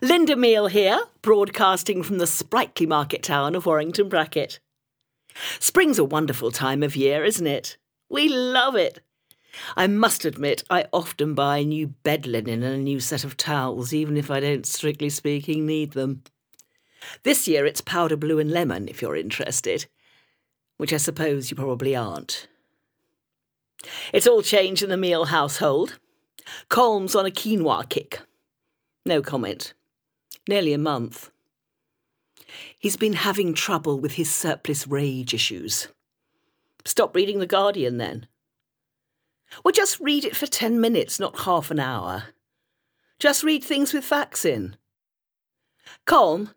Linda Meal here, broadcasting from the sprightly market town of Warrington Bracket. Spring's a wonderful time of year, isn't it? We love it. I must admit, I often buy new bed linen and a new set of towels, even if I don't, strictly speaking, need them. This year it's powder blue and lemon, if you're interested, which I suppose you probably aren't. It's all changed in the meal household. Colm's on a quinoa kick. No comment. Nearly a month. He's been having trouble with his surplus rage issues. Stop reading The Guardian then. Well, just read it for 10 minutes, not half an hour. Just read things with facts in. Colm,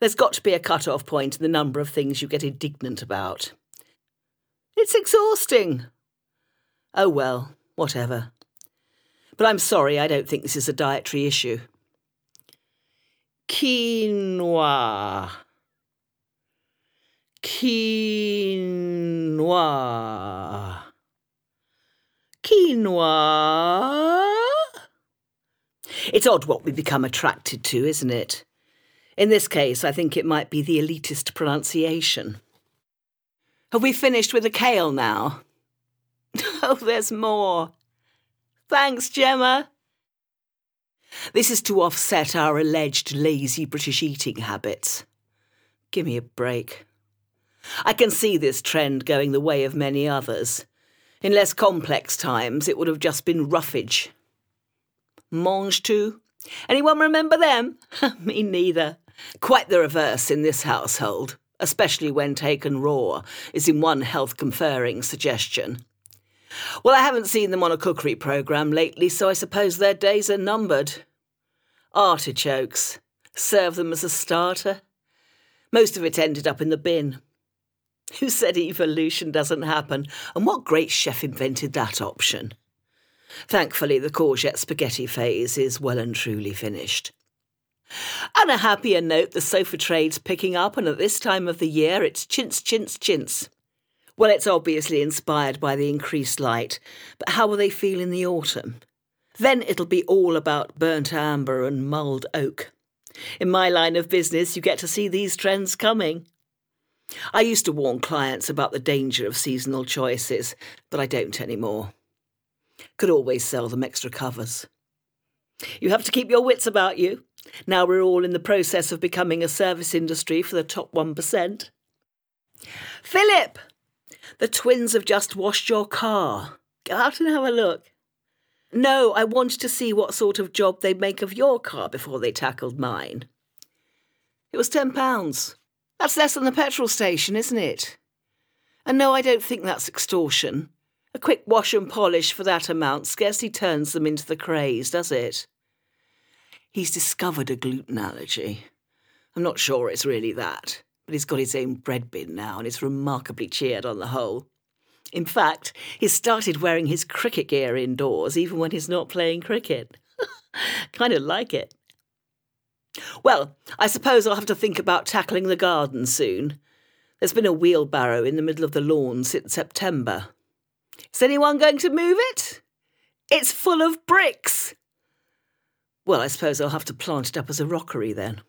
there's got to be a cut-off point in the number of things you get indignant about. It's exhausting. Oh well, whatever. But I'm sorry, I don't think this is a dietary issue. Quinoa. Quinoa. Quinoa. It's odd what we become attracted to, isn't it? In this case, I think it might be the elitist pronunciation. Have we finished with the kale now? Oh, there's more. Thanks, Gemma. This is to offset our alleged lazy British eating habits. Give me a break. I can see this trend going the way of many others. In less complex times, it would have just been roughage. Mange tout? Anyone remember them? me neither. Quite the reverse in this household, especially when taken raw, is in one health conferring suggestion. Well, I haven't seen them on a cookery programme lately, so I suppose their days are numbered. Artichokes. Serve them as a starter. Most of it ended up in the bin. Who said evolution doesn't happen, and what great chef invented that option? Thankfully, the courgette spaghetti phase is well and truly finished. On a happier note, the sofa trade's picking up, and at this time of the year, it's chintz, chintz, chintz. Well, it's obviously inspired by the increased light, but how will they feel in the autumn? Then it'll be all about burnt amber and mulled oak. In my line of business, you get to see these trends coming. I used to warn clients about the danger of seasonal choices, but I don't anymore. Could always sell them extra covers. You have to keep your wits about you. Now we're all in the process of becoming a service industry for the top 1%. Philip! The twins have just washed your car. Go out and have a look. No, I wanted to see what sort of job they'd make of your car before they tackled mine. It was ten pounds. That's less than the petrol station, isn't it? And no, I don't think that's extortion. A quick wash and polish for that amount scarcely turns them into the Krays, does it? He's discovered a gluten allergy. I'm not sure it's really that but he's got his own bread bin now and is remarkably cheered on the whole. In fact, he's started wearing his cricket gear indoors even when he's not playing cricket. kind of like it. Well, I suppose I'll have to think about tackling the garden soon. There's been a wheelbarrow in the middle of the lawn since September. Is anyone going to move it? It's full of bricks. Well, I suppose I'll have to plant it up as a rockery then.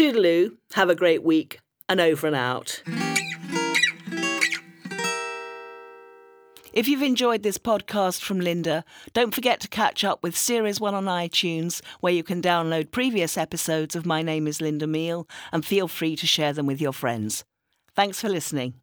Toodaloo, have a great week, and over and out. If you've enjoyed this podcast from Linda, don't forget to catch up with Series 1 on iTunes, where you can download previous episodes of My Name is Linda Meal and feel free to share them with your friends. Thanks for listening.